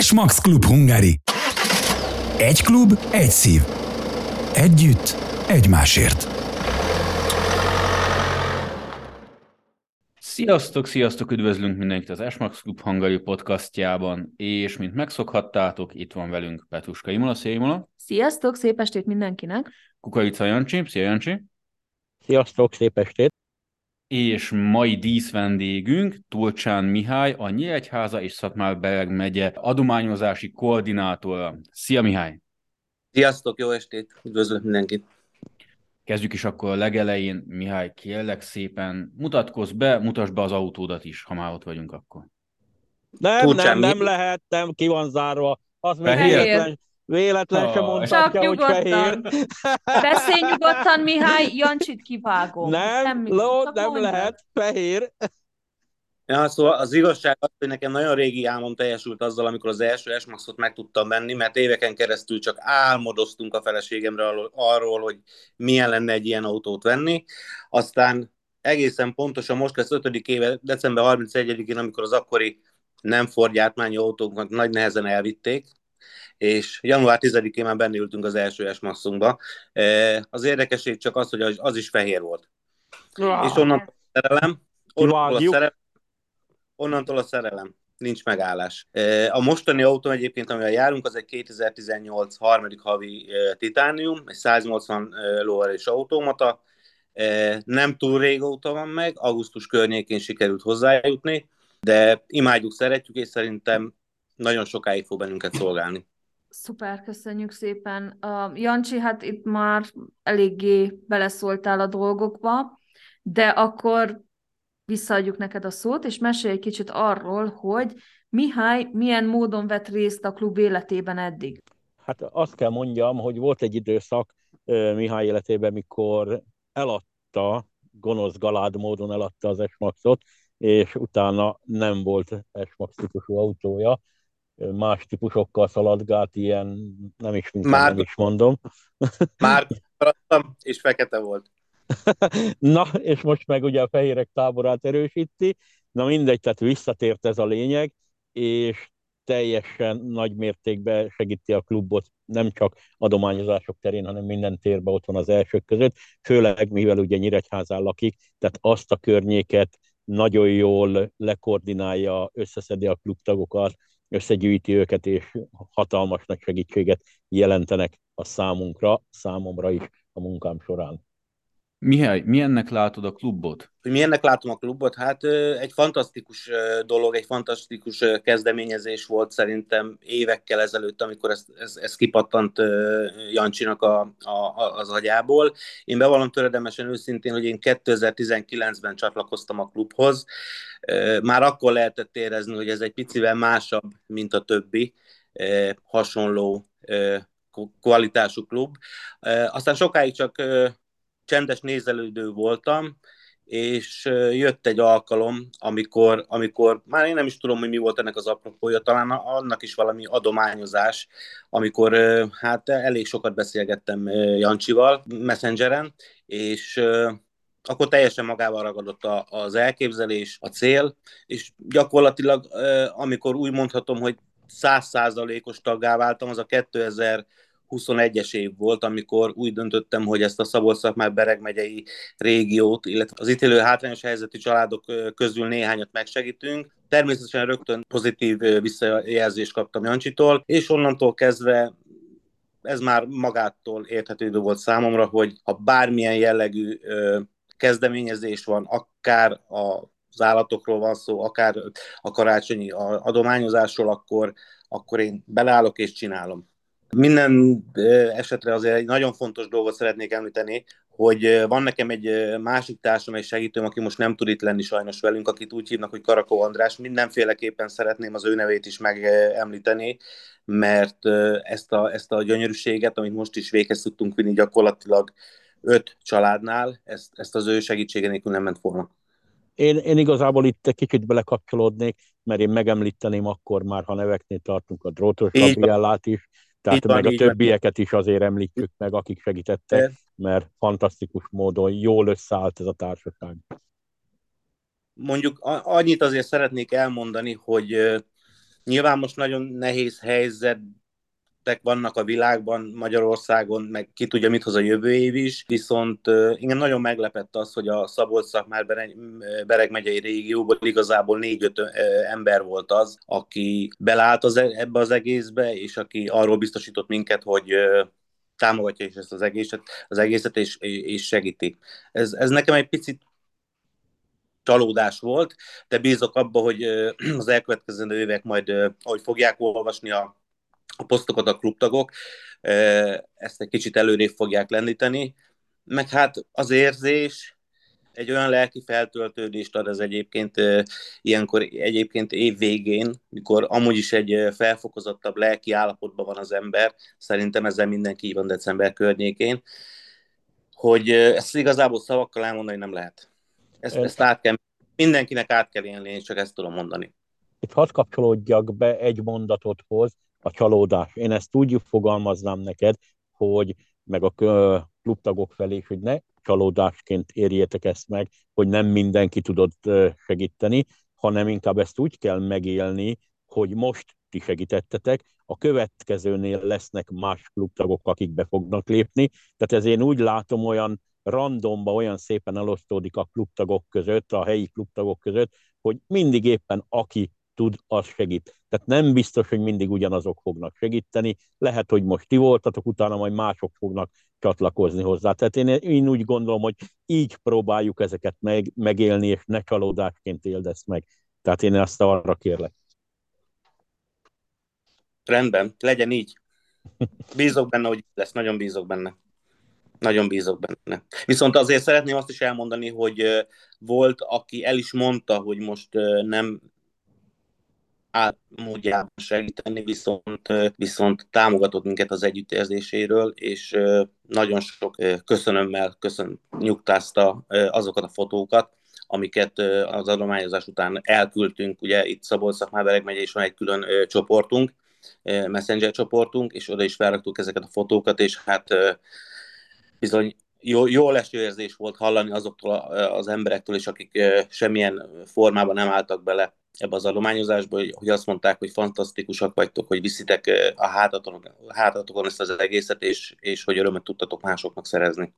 S-Max Klub Hungary. Egy klub, egy szív. Együtt, egymásért. Sziasztok, sziasztok, üdvözlünk mindenkit az S-Max Klub Hungary podcastjában, és mint megszokhattátok, itt van velünk Petuska Imola. Szia Imola! Sziasztok, szép estét mindenkinek! Kukaica Jancsi, szia Jancsi! Sziasztok, szép estét! És mai díszvendégünk Tulcsán Mihály, a Nyíregyháza és Szatmár-Bereg megye adományozási koordinátora. Szia Mihály! Sziasztok, jó estét! Üdvözlök mindenkit! Kezdjük is akkor a legelején. Mihály, kérlek szépen, mutatkozz be, mutasd be az autódat is, ha már ott vagyunk akkor. Nem, Tulcsán nem, nem lehet, nem, ki van zárva. Az meg Véletlen oh, sem mondhatja, hogy fehér. Beszélj nyugodtan, Mihály, Jancsit kivágom. Nem, Semmi, ló, nem lehet, fehér. Ja, szóval az igazság az, hogy nekem nagyon régi álmom teljesült azzal, amikor az első s meg tudtam venni, mert éveken keresztül csak álmodoztunk a feleségemre arról, hogy milyen lenne egy ilyen autót venni. Aztán egészen pontosan most lesz 5. éve, december 31-én, amikor az akkori nem Ford gyártmányi autókat nagy nehezen elvitték, és január 10-én már benne ültünk az első S-maxunkba. E, az érdekesség csak az, hogy az is fehér volt. Wow. És onnantól a szerelem, onnantól a szerelem, onnantól a szerelem, nincs megállás. E, a mostani autó egyébként, amivel járunk, az egy 2018 harmadik havi e, titánium, egy 180 lóerős automata, nem túl régóta van meg, augusztus környékén sikerült hozzájutni, de imádjuk, szeretjük, és szerintem nagyon sokáig fog bennünket szolgálni. Szuper, köszönjük szépen. Uh, Jancsi, hát itt már eléggé beleszóltál a dolgokba, de akkor visszaadjuk neked a szót, és mesélj egy kicsit arról, hogy Mihály milyen módon vett részt a klub életében eddig. Hát azt kell mondjam, hogy volt egy időszak Mihály életében, mikor eladta, gonosz galád módon eladta az Esmaxot, és utána nem volt Esmax típusú autója, más típusokkal szaladgált, ilyen nem is, mint már, nem is mondom. Már maradtam, és fekete volt. Na, és most meg ugye a fehérek táborát erősíti, na mindegy, tehát visszatért ez a lényeg, és teljesen nagy mértékben segíti a klubot, nem csak adományozások terén, hanem minden térben ott van az elsők között, főleg mivel ugye Nyíregyházán lakik, tehát azt a környéket nagyon jól lekoordinálja, összeszedi a klubtagokat, összegyűjti őket, és hatalmas nagy segítséget jelentenek a számunkra, számomra is a munkám során. Mihály, milyennek látod a klubot? Hogy milyennek látom a klubot? Hát egy fantasztikus dolog, egy fantasztikus kezdeményezés volt szerintem évekkel ezelőtt, amikor ez, ez, ez kipattant Jancsinak a, a, az agyából. Én bevallom töredemesen őszintén, hogy én 2019-ben csatlakoztam a klubhoz. Már akkor lehetett érezni, hogy ez egy picivel másabb, mint a többi hasonló kvalitású klub. Aztán sokáig csak csendes nézelődő voltam, és jött egy alkalom, amikor, amikor már én nem is tudom, hogy mi volt ennek az apropója, talán annak is valami adományozás, amikor hát elég sokat beszélgettem Jancsival Messengeren, és akkor teljesen magával ragadott az elképzelés, a cél, és gyakorlatilag, amikor úgy mondhatom, hogy százszázalékos taggá váltam, az a 2000 21-es év volt, amikor úgy döntöttem, hogy ezt a szabolcs már Bereg megyei régiót, illetve az itt élő hátrányos helyzetű családok közül néhányat megsegítünk. Természetesen rögtön pozitív visszajelzést kaptam Jancsitól, és onnantól kezdve ez már magától érthetődő volt számomra, hogy ha bármilyen jellegű kezdeményezés van, akár az állatokról van szó, akár a karácsonyi adományozásról, akkor, akkor én beleállok és csinálom. Minden esetre azért egy nagyon fontos dolgot szeretnék említeni, hogy van nekem egy másik társam, egy segítőm, aki most nem tud itt lenni sajnos velünk, akit úgy hívnak, hogy Karakó András. Mindenféleképpen szeretném az ő nevét is megemlíteni, mert ezt a, ezt a gyönyörűséget, amit most is véghez tudtunk vinni gyakorlatilag öt családnál, ezt, ezt az ő segítsége nélkül nem ment volna. Én, én igazából itt egy kicsit belekapcsolódnék, mert én megemlíteném akkor már, ha neveknél tartunk a drótos Gabriellát is, tehát van, meg a többieket van. is azért említjük meg, akik segítettek, mert fantasztikus módon jól összeállt ez a társaság. Mondjuk annyit azért szeretnék elmondani, hogy Nyilván most nagyon nehéz helyzet vannak a világban, Magyarországon, meg ki tudja, mit hoz a jövő év is, viszont engem nagyon meglepett az, hogy a szabolcs már Bereg megyei régióban igazából négy-öt ember volt az, aki belállt az, e-, ebbe az egészbe, és aki arról biztosított minket, hogy támogatja is ezt az egészet, az egészet és, és segíti. Ez, ez nekem egy picit csalódás volt, de bízok abba, hogy az elkövetkező évek majd, ahogy fogják olvasni a, a posztokat a klubtagok, ezt egy kicsit előrébb fogják lendíteni, meg hát az érzés, egy olyan lelki feltöltődést ad az egyébként ilyenkor egyébként év végén, mikor amúgy is egy felfokozottabb lelki állapotban van az ember, szerintem ezzel mindenki van december környékén, hogy ezt igazából szavakkal elmondani nem lehet. Ezt, ezt át kell, mindenkinek át kell élni, én csak ezt tudom mondani. Itt hadd kapcsolódjak be egy mondatot hoz, a csalódás. Én ezt úgy fogalmaznám neked, hogy meg a klubtagok felé, hogy ne csalódásként érjétek ezt meg, hogy nem mindenki tudott segíteni, hanem inkább ezt úgy kell megélni, hogy most ti segítettetek, a következőnél lesznek más klubtagok, akik be fognak lépni. Tehát ez én úgy látom olyan randomba, olyan szépen elosztódik a klubtagok között, a helyi klubtagok között, hogy mindig éppen aki tud, az segít. Tehát nem biztos, hogy mindig ugyanazok fognak segíteni. Lehet, hogy most ti voltatok, utána majd mások fognak csatlakozni hozzá. Tehát én, én úgy gondolom, hogy így próbáljuk ezeket meg, megélni, és ne csalódásként éld ezt meg. Tehát én ezt arra kérlek. Rendben, legyen így. Bízok benne, hogy lesz, nagyon bízok benne. Nagyon bízok benne. Viszont azért szeretném azt is elmondani, hogy volt, aki el is mondta, hogy most nem módjában segíteni, viszont, viszont támogatott minket az együttérzéséről, és nagyon sok köszönömmel köszön, nyugtázta azokat a fotókat, amiket az adományozás után elküldtünk, ugye itt szabolcs szakmábereg megye is van egy külön csoportunk, messenger csoportunk, és oda is felraktuk ezeket a fotókat, és hát bizony jó, jó leső érzés volt hallani azoktól az emberektől is, akik semmilyen formában nem álltak bele ebbe az adományozásba, hogy, azt mondták, hogy fantasztikusak vagytok, hogy viszitek a hátatokon, hátatokon ezt az egészet, és, és hogy örömet tudtatok másoknak szerezni.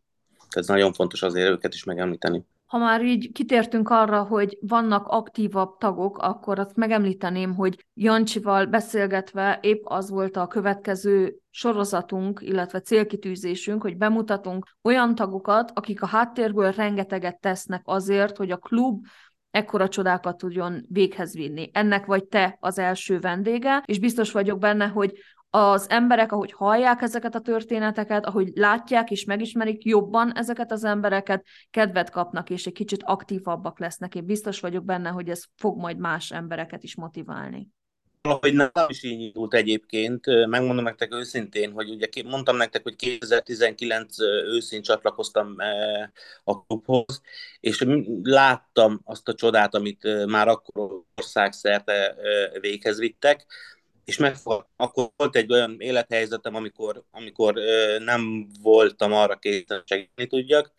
Ez nagyon fontos azért őket is megemlíteni. Ha már így kitértünk arra, hogy vannak aktívabb tagok, akkor azt megemlíteném, hogy Jancsival beszélgetve épp az volt a következő sorozatunk, illetve célkitűzésünk, hogy bemutatunk olyan tagokat, akik a háttérből rengeteget tesznek azért, hogy a klub ekkora csodákat tudjon véghez vinni. Ennek vagy te az első vendége, és biztos vagyok benne, hogy az emberek, ahogy hallják ezeket a történeteket, ahogy látják és megismerik jobban ezeket az embereket, kedvet kapnak, és egy kicsit aktívabbak lesznek. Én biztos vagyok benne, hogy ez fog majd más embereket is motiválni valahogy nálam is így indult egyébként. Megmondom nektek őszintén, hogy ugye mondtam nektek, hogy 2019 őszén csatlakoztam a klubhoz, és láttam azt a csodát, amit már akkor országszerte véghez vittek, és megfog, akkor volt egy olyan élethelyzetem, amikor, amikor nem voltam arra készen, segíteni tudjak,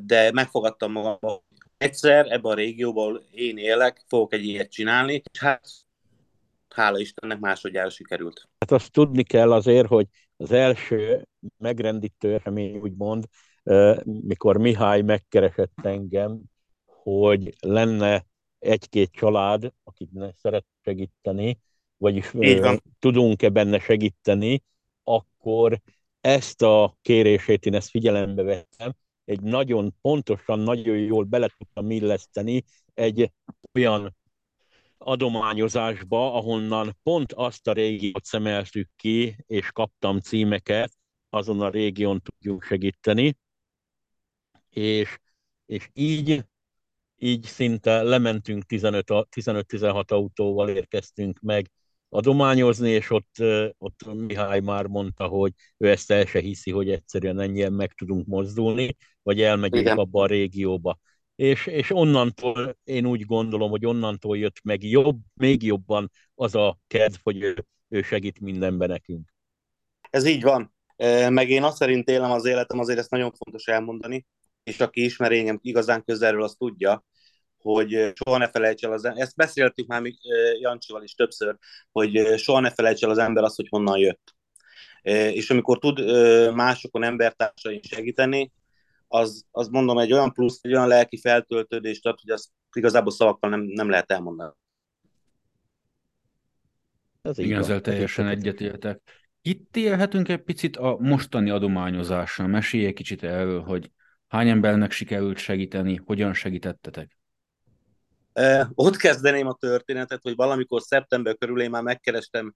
de megfogadtam magam, hogy egyszer ebben a régióban én élek, fogok egy ilyet csinálni, és hát hála Istennek másodjára sikerült. Hát azt tudni kell azért, hogy az első megrendítő esemény, úgymond, mikor Mihály megkeresett engem, hogy lenne egy-két család, akiknek szeret segíteni, vagyis tudunk-e benne segíteni, akkor ezt a kérését én ezt figyelembe vettem, egy nagyon pontosan, nagyon jól bele tudtam illeszteni egy olyan adományozásba, ahonnan pont azt a régiót szemeltük ki, és kaptam címeket, azon a régión tudjuk segíteni, és, és így, így szinte lementünk 15-16 autóval érkeztünk meg adományozni, és ott, ott Mihály már mondta, hogy ő ezt el se hiszi, hogy egyszerűen ennyien meg tudunk mozdulni, vagy elmegyünk Igen. abba a régióba és, és onnantól én úgy gondolom, hogy onnantól jött meg jobb, még jobban az a kedv, hogy ő, ő segít mindenben nekünk. Ez így van. Meg én azt szerint élem az életem, azért ezt nagyon fontos elmondani, és aki ismer engem igazán közelről, azt tudja, hogy soha ne felejts el az ember, ezt beszéltük már még Jancsival is többször, hogy soha ne felejts el az ember azt, hogy honnan jött. És amikor tud másokon embertársain segíteni, az, az mondom egy olyan plusz, egy olyan lelki feltöltődést ad, hogy azt igazából szavakkal nem, nem lehet elmondani. Ez Igen, ezzel teljesen egyetértek. Itt élhetünk egy picit a mostani adományozással. Mesélj egy kicsit erről, hogy hány embernek sikerült segíteni, hogyan segítettetek? Ott kezdeném a történetet, hogy valamikor szeptember körül én már megkerestem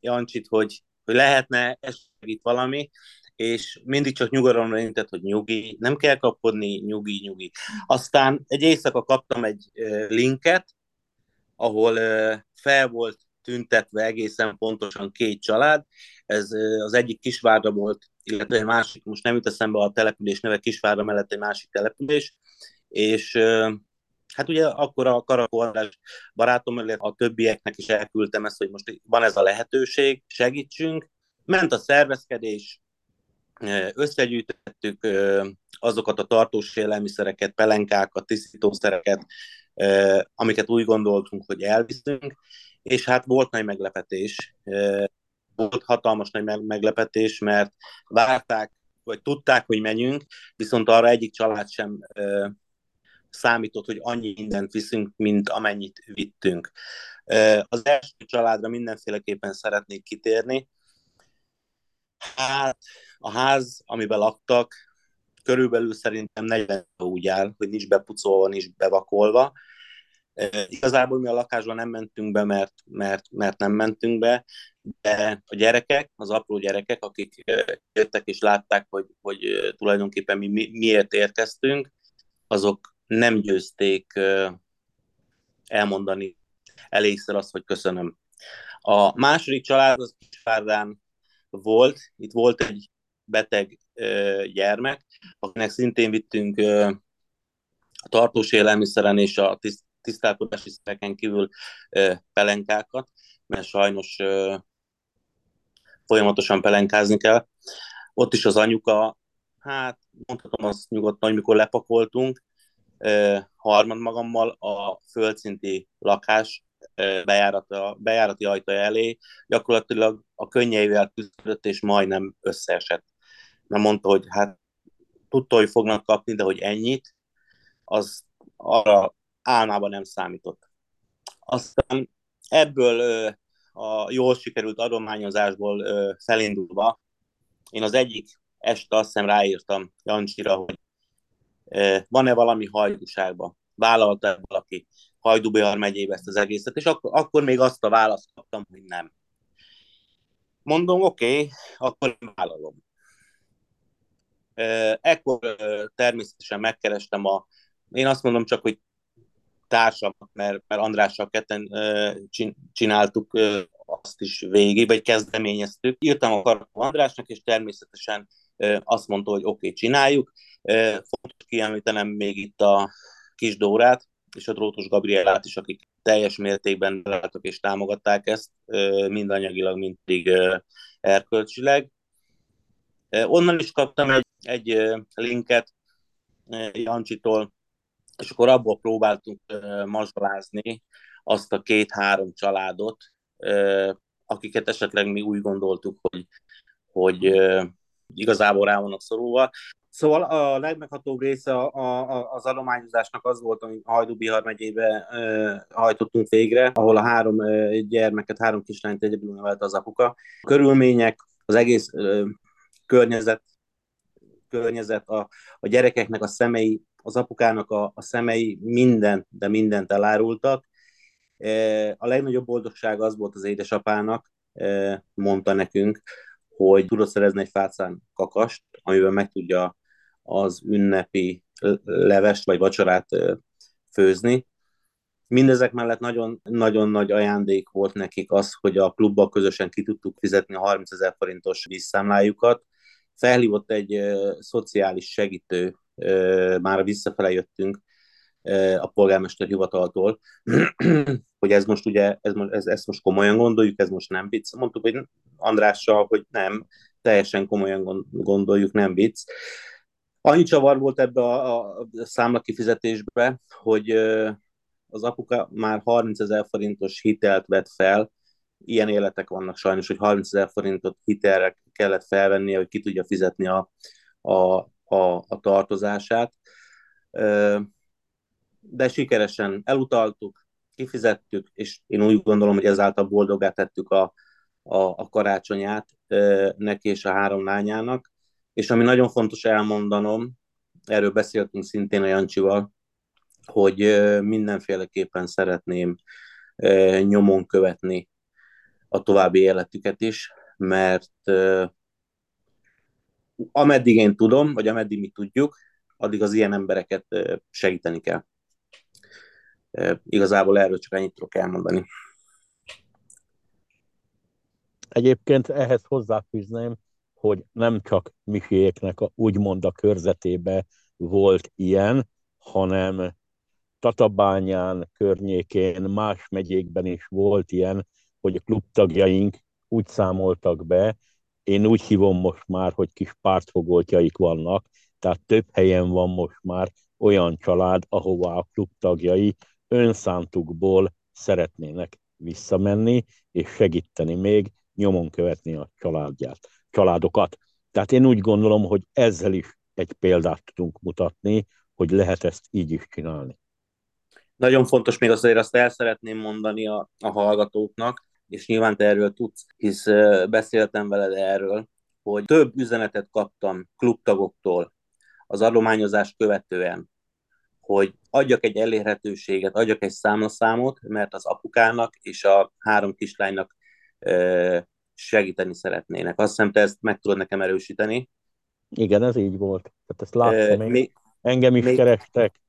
Jancsit, hogy, hogy lehetne ez segít valami, és mindig csak nyugalomra intett, hogy nyugi, nem kell kapkodni, nyugi, nyugi. Aztán egy éjszaka kaptam egy linket, ahol fel volt tüntetve egészen pontosan két család. Ez az egyik Kisvárda volt, illetve egy másik, most nem jut eszembe a település neve, Kisvárda mellett egy másik település, és hát ugye akkor a Karakó András barátom, a többieknek is elküldtem ezt, hogy most van ez a lehetőség, segítsünk. Ment a szervezkedés, összegyűjtöttük azokat a tartós élelmiszereket, pelenkákat, tisztítószereket, amiket úgy gondoltunk, hogy elviszünk, és hát volt nagy meglepetés, volt hatalmas nagy meglepetés, mert várták, vagy tudták, hogy menjünk, viszont arra egyik család sem számított, hogy annyi mindent viszünk, mint amennyit vittünk. Az első családra mindenféleképpen szeretnék kitérni. Hát a ház, amiben laktak, körülbelül szerintem 40 úgy áll, hogy nincs bepucolva, nincs bevakolva. Igazából mi a lakásba nem mentünk be, mert, mert, mert nem mentünk be, de a gyerekek, az apró gyerekek, akik jöttek és látták, hogy, hogy tulajdonképpen mi miért érkeztünk, azok nem győzték elmondani elégszer azt, hogy köszönöm. A második család az Kisvárdán volt, itt volt egy beteg gyermek, akinek szintén vittünk a tartós élelmiszeren és a tisztálkodási szereken kívül pelenkákat, mert sajnos folyamatosan pelenkázni kell. Ott is az anyuka, hát mondhatom azt nyugodtan, hogy mikor lepakoltunk, harmad magammal a földszinti lakás bejárata, bejárati ajtaja elé, gyakorlatilag a könnyeivel küzdött, és majdnem összeesett. Mert mondta, hogy hát tudta, hogy fognak kapni, de hogy ennyit, az arra álmában nem számított. Aztán ebből a jól sikerült adományozásból felindulva, én az egyik este azt hiszem ráírtam Jancsira, hogy van-e valami hajdúságban, vállalta valaki Hajdubihar megyébe ezt az egészet, és akkor, akkor még azt a választ kaptam, hogy nem. Mondom, oké, okay, akkor vállalom. Ekkor természetesen megkerestem a, én azt mondom csak, hogy társamat, mert, mert Andrással ketten csináltuk azt is végig, vagy kezdeményeztük. Írtam a Karakó Andrásnak, és természetesen azt mondta, hogy oké, okay, csináljuk. Fontos kiemlítenem még itt a kis Dórát, és a Drótos Gabrielát is, akik teljes mértékben belálltak és támogatták ezt, mind anyagilag, mind pedig erkölcsileg. Onnan is kaptam egy, egy linket Jancsitól, és akkor abból próbáltunk mazsolázni azt a két-három családot, akiket esetleg mi úgy gondoltuk, hogy, hogy igazából rá vannak szorulva. Szóval a legmeghatóbb része a, a, az adományozásnak az volt, amit Hajdú-Bihar megyébe e, hajtottunk végre, ahol a három e, gyermeket, három kislányt egyedül nevelt az apuka. A körülmények, az egész e, környezet, környezet a, a gyerekeknek a szemei, az apukának a, a szemei minden, de mindent elárultak. E, a legnagyobb boldogság az volt az édesapának, e, mondta nekünk, hogy tudod szerezni egy fácán kakast, amiben meg tudja az ünnepi levest vagy vacsorát főzni. Mindezek mellett nagyon, nagyon nagy ajándék volt nekik az, hogy a klubba közösen ki tudtuk fizetni a 30 ezer forintos vízszámlájukat. Felhívott egy szociális segítő, már visszafele jöttünk a polgármester hivataltól, hogy ez most ugye, ez, ez, ezt most komolyan gondoljuk, ez most nem vicc. Mondtuk, hogy Andrással, hogy nem, teljesen komolyan gondoljuk, nem vicc Annyi csavar volt ebbe a, a számla kifizetésbe, hogy az apuka már 30 ezer forintos hitelt vett fel, ilyen életek vannak sajnos, hogy 30 ezer forintot hitelre kellett felvennie, hogy ki tudja fizetni a, a, a, a tartozását. De sikeresen elutaltuk, kifizettük, és én úgy gondolom, hogy ezáltal boldogá tettük a, a, a karácsonyát neki és a három lányának. És ami nagyon fontos elmondanom, erről beszéltünk szintén a Jancsival, hogy mindenféleképpen szeretném nyomon követni a további életüket is, mert ameddig én tudom, vagy ameddig mi tudjuk, addig az ilyen embereket segíteni kell. Igazából erről csak ennyit tudok elmondani. Egyébként ehhez hozzáfűzném, hogy nem csak Miséknek a, úgymond a körzetébe volt ilyen, hanem Tatabányán környékén, más megyékben is volt ilyen, hogy a klubtagjaink úgy számoltak be, én úgy hívom most már, hogy kis pártfogoltjaik vannak, tehát több helyen van most már olyan család, ahová a klubtagjai önszántukból szeretnének visszamenni, és segíteni még, nyomon követni a családját, családokat. Tehát én úgy gondolom, hogy ezzel is egy példát tudunk mutatni, hogy lehet ezt így is csinálni. Nagyon fontos még azért azt el szeretném mondani a, a hallgatóknak, és nyilván te erről tudsz, hisz beszéltem veled erről, hogy több üzenetet kaptam klubtagoktól az adományozás követően, hogy adjak egy elérhetőséget, adjak egy számlaszámot, mert az apukának és a három kislánynak segíteni szeretnének. Azt hiszem, te ezt meg tudod nekem erősíteni. Igen, ez így volt. Tehát ezt láttam, még, még, engem is még, kerestek,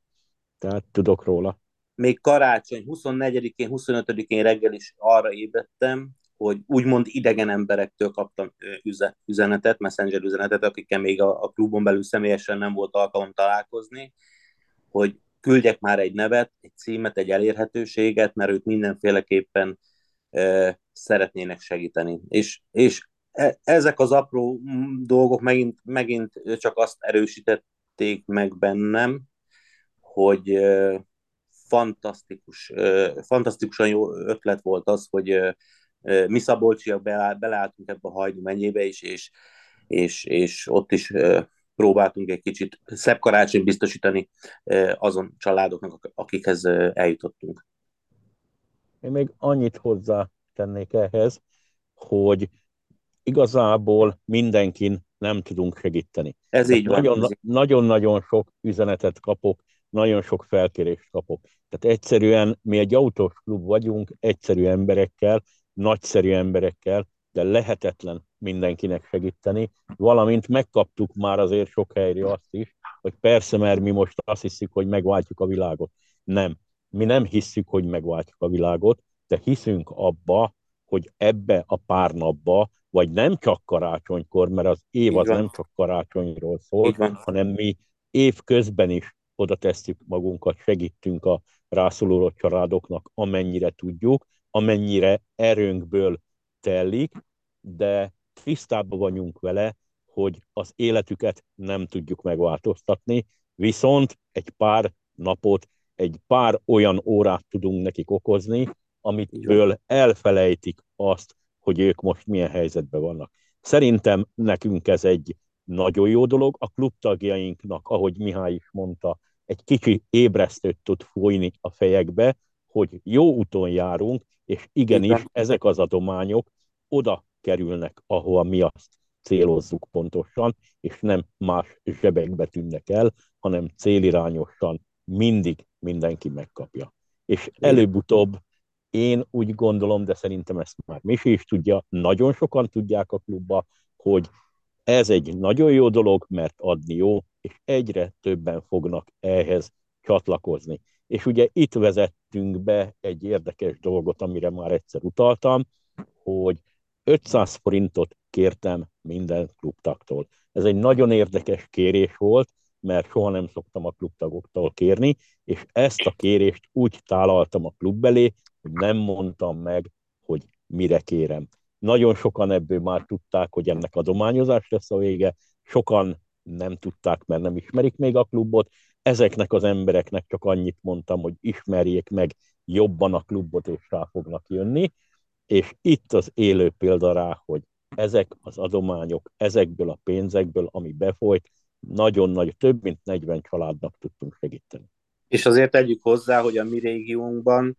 tehát tudok róla még karácsony 24-én, 25-én reggel is arra ébredtem, hogy úgymond idegen emberektől kaptam üzenetet, messenger üzenetet, akikkel még a, a klubon belül személyesen nem volt alkalom találkozni, hogy küldjek már egy nevet, egy címet, egy elérhetőséget, mert ők mindenféleképpen e, szeretnének segíteni. És, és e, ezek az apró dolgok megint, megint csak azt erősítették meg bennem, hogy e, fantasztikus, fantasztikusan jó ötlet volt az, hogy mi Szabolcsiak beleálltunk ebbe a Hajdú mennyébe is, és, és, és ott is próbáltunk egy kicsit szebb karácsony biztosítani azon családoknak, akikhez eljutottunk. Én még annyit hozzá tennék ehhez, hogy igazából mindenkin nem tudunk segíteni. Ez így van. Nagyon-nagyon sok üzenetet kapok nagyon sok felkérést kapok. Tehát egyszerűen mi egy autós klub vagyunk, egyszerű emberekkel, nagyszerű emberekkel, de lehetetlen mindenkinek segíteni, valamint megkaptuk már azért sok helyre azt is, hogy persze, mert mi most azt hiszük, hogy megváltjuk a világot. Nem. Mi nem hisszük, hogy megváltjuk a világot, de hiszünk abba, hogy ebbe a pár napba, vagy nem csak karácsonykor, mert az év az nem csak karácsonyról szól, hanem mi év közben is oda tesszük magunkat, segítünk a rászoruló családoknak, amennyire tudjuk, amennyire erőnkből telik, de tisztában vagyunk vele, hogy az életüket nem tudjuk megváltoztatni, viszont egy pár napot, egy pár olyan órát tudunk nekik okozni, amitől elfelejtik azt, hogy ők most milyen helyzetben vannak. Szerintem nekünk ez egy nagyon jó dolog. A klubtagjainknak, ahogy Mihály is mondta, egy kicsi ébresztőt tud fújni a fejekbe, hogy jó úton járunk, és igenis Igen. ezek az adományok oda kerülnek, ahova mi azt célozzuk pontosan, és nem más zsebekbe tűnnek el, hanem célirányosan mindig mindenki megkapja. És előbb-utóbb én úgy gondolom, de szerintem ezt már Misi is tudja, nagyon sokan tudják a klubba, hogy ez egy nagyon jó dolog, mert adni jó, és egyre többen fognak ehhez csatlakozni. És ugye itt vezettünk be egy érdekes dolgot, amire már egyszer utaltam, hogy 500 forintot kértem minden klubtaktól. Ez egy nagyon érdekes kérés volt, mert soha nem szoktam a klubtagoktól kérni, és ezt a kérést úgy tálaltam a klub elé, hogy nem mondtam meg, hogy mire kérem. Nagyon sokan ebből már tudták, hogy ennek adományozás lesz a vége, sokan nem tudták, mert nem ismerik még a klubot. Ezeknek az embereknek csak annyit mondtam, hogy ismerjék meg jobban a klubot, és rá fognak jönni. És itt az élő példa rá, hogy ezek az adományok, ezekből a pénzekből, ami befolyt, nagyon nagy, több mint 40 családnak tudtunk segíteni. És azért tegyük hozzá, hogy a mi régiónkban,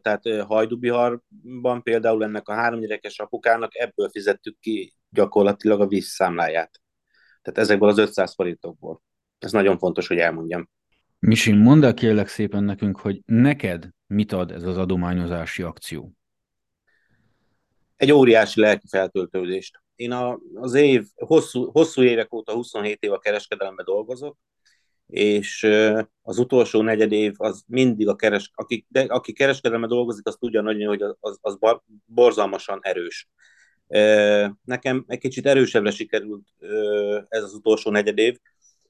tehát Hajdubiharban például ennek a három gyerekes apukának ebből fizettük ki gyakorlatilag a vízszámláját. Tehát ezekből az 500 forintokból. Ez nagyon fontos, hogy elmondjam. Misi, mondd el kérlek szépen nekünk, hogy neked mit ad ez az adományozási akció? Egy óriási lelki feltöltődést. Én a, az év, hosszú, hosszú évek óta, 27 év a kereskedelemben dolgozok, és az utolsó negyed év az mindig a keres, aki, de, aki kereskedelemben dolgozik, az tudja nagyon, hogy az, az bar, borzalmasan erős. Nekem egy kicsit erősebbre sikerült ez az utolsó negyed év,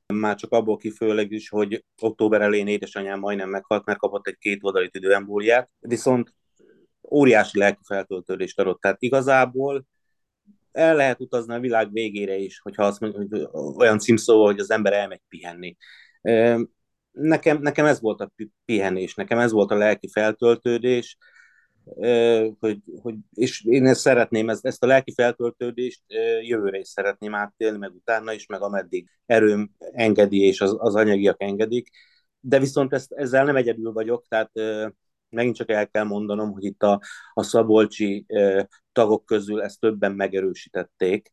már csak abból kifőleg is, hogy október elején édesanyám majdnem meghalt, mert kapott egy két oldali tüdőembóliát, viszont óriási lelki feltöltődést adott. Tehát igazából el lehet utazni a világ végére is, hogyha azt mondjuk, hogy olyan címszó, hogy az ember elmegy pihenni. Nekem, nekem ez volt a pihenés, nekem ez volt a lelki feltöltődés, hogy, hogy, és én ezt szeretném, ezt, ezt a lelki feltöltődést jövőre is szeretném átélni, meg utána is, meg ameddig erőm engedi, és az, az anyagiak engedik. De viszont ezt, ezzel nem egyedül vagyok, tehát megint csak el kell mondanom, hogy itt a, a szabolcsi tagok közül ezt többen megerősítették,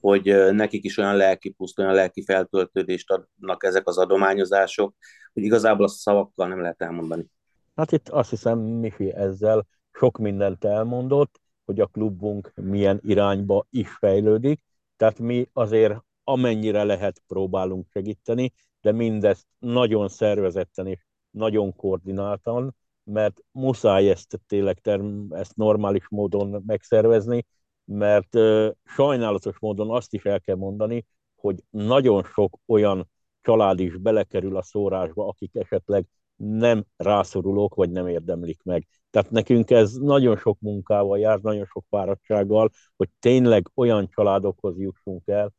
hogy nekik is olyan lelki puszt, olyan lelki feltöltődést adnak ezek az adományozások, hogy igazából azt szavakkal nem lehet elmondani. Hát itt azt hiszem, Mifi ezzel sok mindent elmondott, hogy a klubunk milyen irányba is fejlődik, tehát mi azért amennyire lehet próbálunk segíteni, de mindezt nagyon szervezetten és nagyon koordináltan, mert muszáj ezt tényleg term, ezt normális módon megszervezni, mert uh, sajnálatos módon azt is el kell mondani, hogy nagyon sok olyan család is belekerül a szórásba, akik esetleg nem rászorulók, vagy nem érdemlik meg. Tehát nekünk ez nagyon sok munkával jár, nagyon sok fáradtsággal, hogy tényleg olyan családokhoz jussunk el,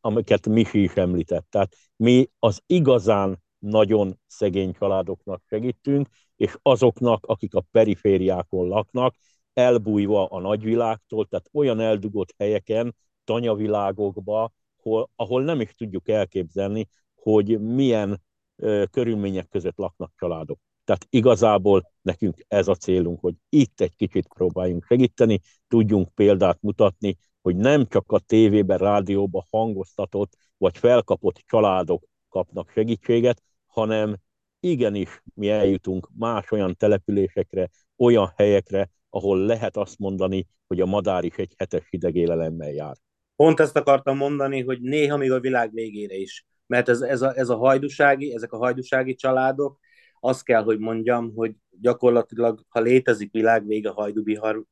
amiket Misi is említett. Tehát mi az igazán nagyon szegény családoknak segítünk, és azoknak, akik a perifériákon laknak, elbújva a nagyvilágtól, tehát olyan eldugott helyeken, tanyavilágokba, ahol, ahol nem is tudjuk elképzelni, hogy milyen ö, körülmények között laknak családok. Tehát igazából nekünk ez a célunk, hogy itt egy kicsit próbáljunk segíteni, tudjunk példát mutatni, hogy nem csak a tévében, rádióban hangoztatott vagy felkapott családok kapnak segítséget, hanem igenis mi eljutunk más olyan településekre, olyan helyekre, ahol lehet azt mondani, hogy a madár is egy hetes hidegélelemmel jár. Pont ezt akartam mondani, hogy néha még a világ végére is. Mert ez, ez, a, ez a hajdusági, ezek a hajdusági családok, azt kell, hogy mondjam, hogy gyakorlatilag, ha létezik világvége Hajdubihar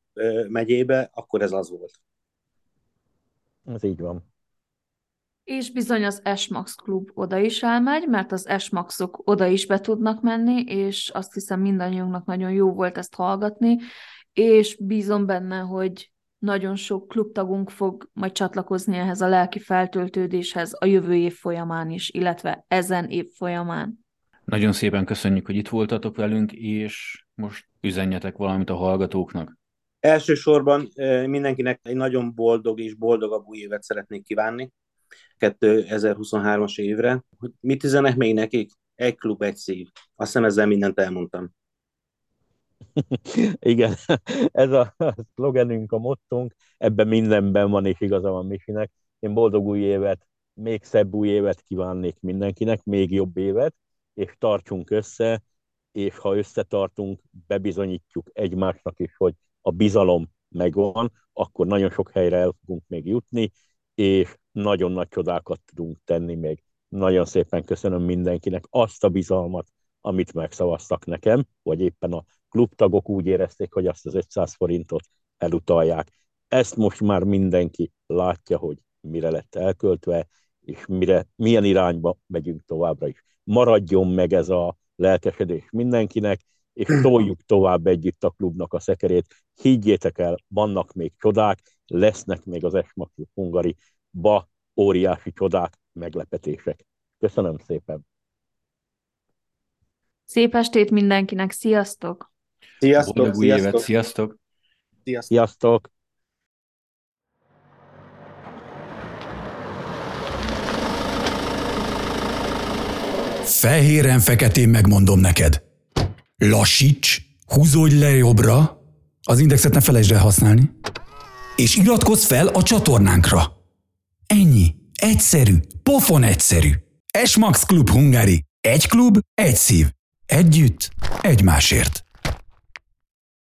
megyébe, akkor ez az volt. Ez így van. És bizony az S-Max klub oda is elmegy, mert az S-Maxok oda is be tudnak menni, és azt hiszem mindannyiunknak nagyon jó volt ezt hallgatni, és bízom benne, hogy nagyon sok klubtagunk fog majd csatlakozni ehhez a lelki feltöltődéshez a jövő év folyamán is, illetve ezen év folyamán. Nagyon szépen köszönjük, hogy itt voltatok velünk, és most üzenjetek valamit a hallgatóknak. Elsősorban mindenkinek egy nagyon boldog és boldogabb új évet szeretnék kívánni 2023-as évre. Hogy mit üzenek még nekik? Egy klub, egy szív. Azt hiszem ezzel mindent elmondtam. Igen, ez a szlogenünk, a mottunk, ebben mindenben van, és igaza van Misinek. Én boldog új évet, még szebb új évet kívánnék mindenkinek, még jobb évet, és tartsunk össze, és ha összetartunk, bebizonyítjuk egymásnak is, hogy a bizalom megvan, akkor nagyon sok helyre el fogunk még jutni, és nagyon nagy csodákat tudunk tenni még. Nagyon szépen köszönöm mindenkinek azt a bizalmat, amit megszavaztak nekem, vagy éppen a klubtagok úgy érezték, hogy azt az 500 forintot elutalják. Ezt most már mindenki látja, hogy mire lett elköltve, és mire, milyen irányba megyünk továbbra is. Maradjon meg ez a lelkesedés mindenkinek, és toljuk tovább együtt a klubnak a szekerét. Higgyétek el, vannak még csodák, lesznek még az Esmakli Hungari ba óriási csodák, meglepetések. Köszönöm szépen! Szép estét mindenkinek, sziasztok! Sziasztok! Boldog új évet, Sziasztok! sziasztok! Sziasztok! Sziasztok! Fehéren-feketén megmondom neked. Lassíts, húzódj le jobbra, az indexet ne felejtsd el használni, és iratkozz fel a csatornánkra. Ennyi. Egyszerű. Pofon egyszerű. Esmax Klub Hungary. Egy klub, egy szív. Együtt, egymásért.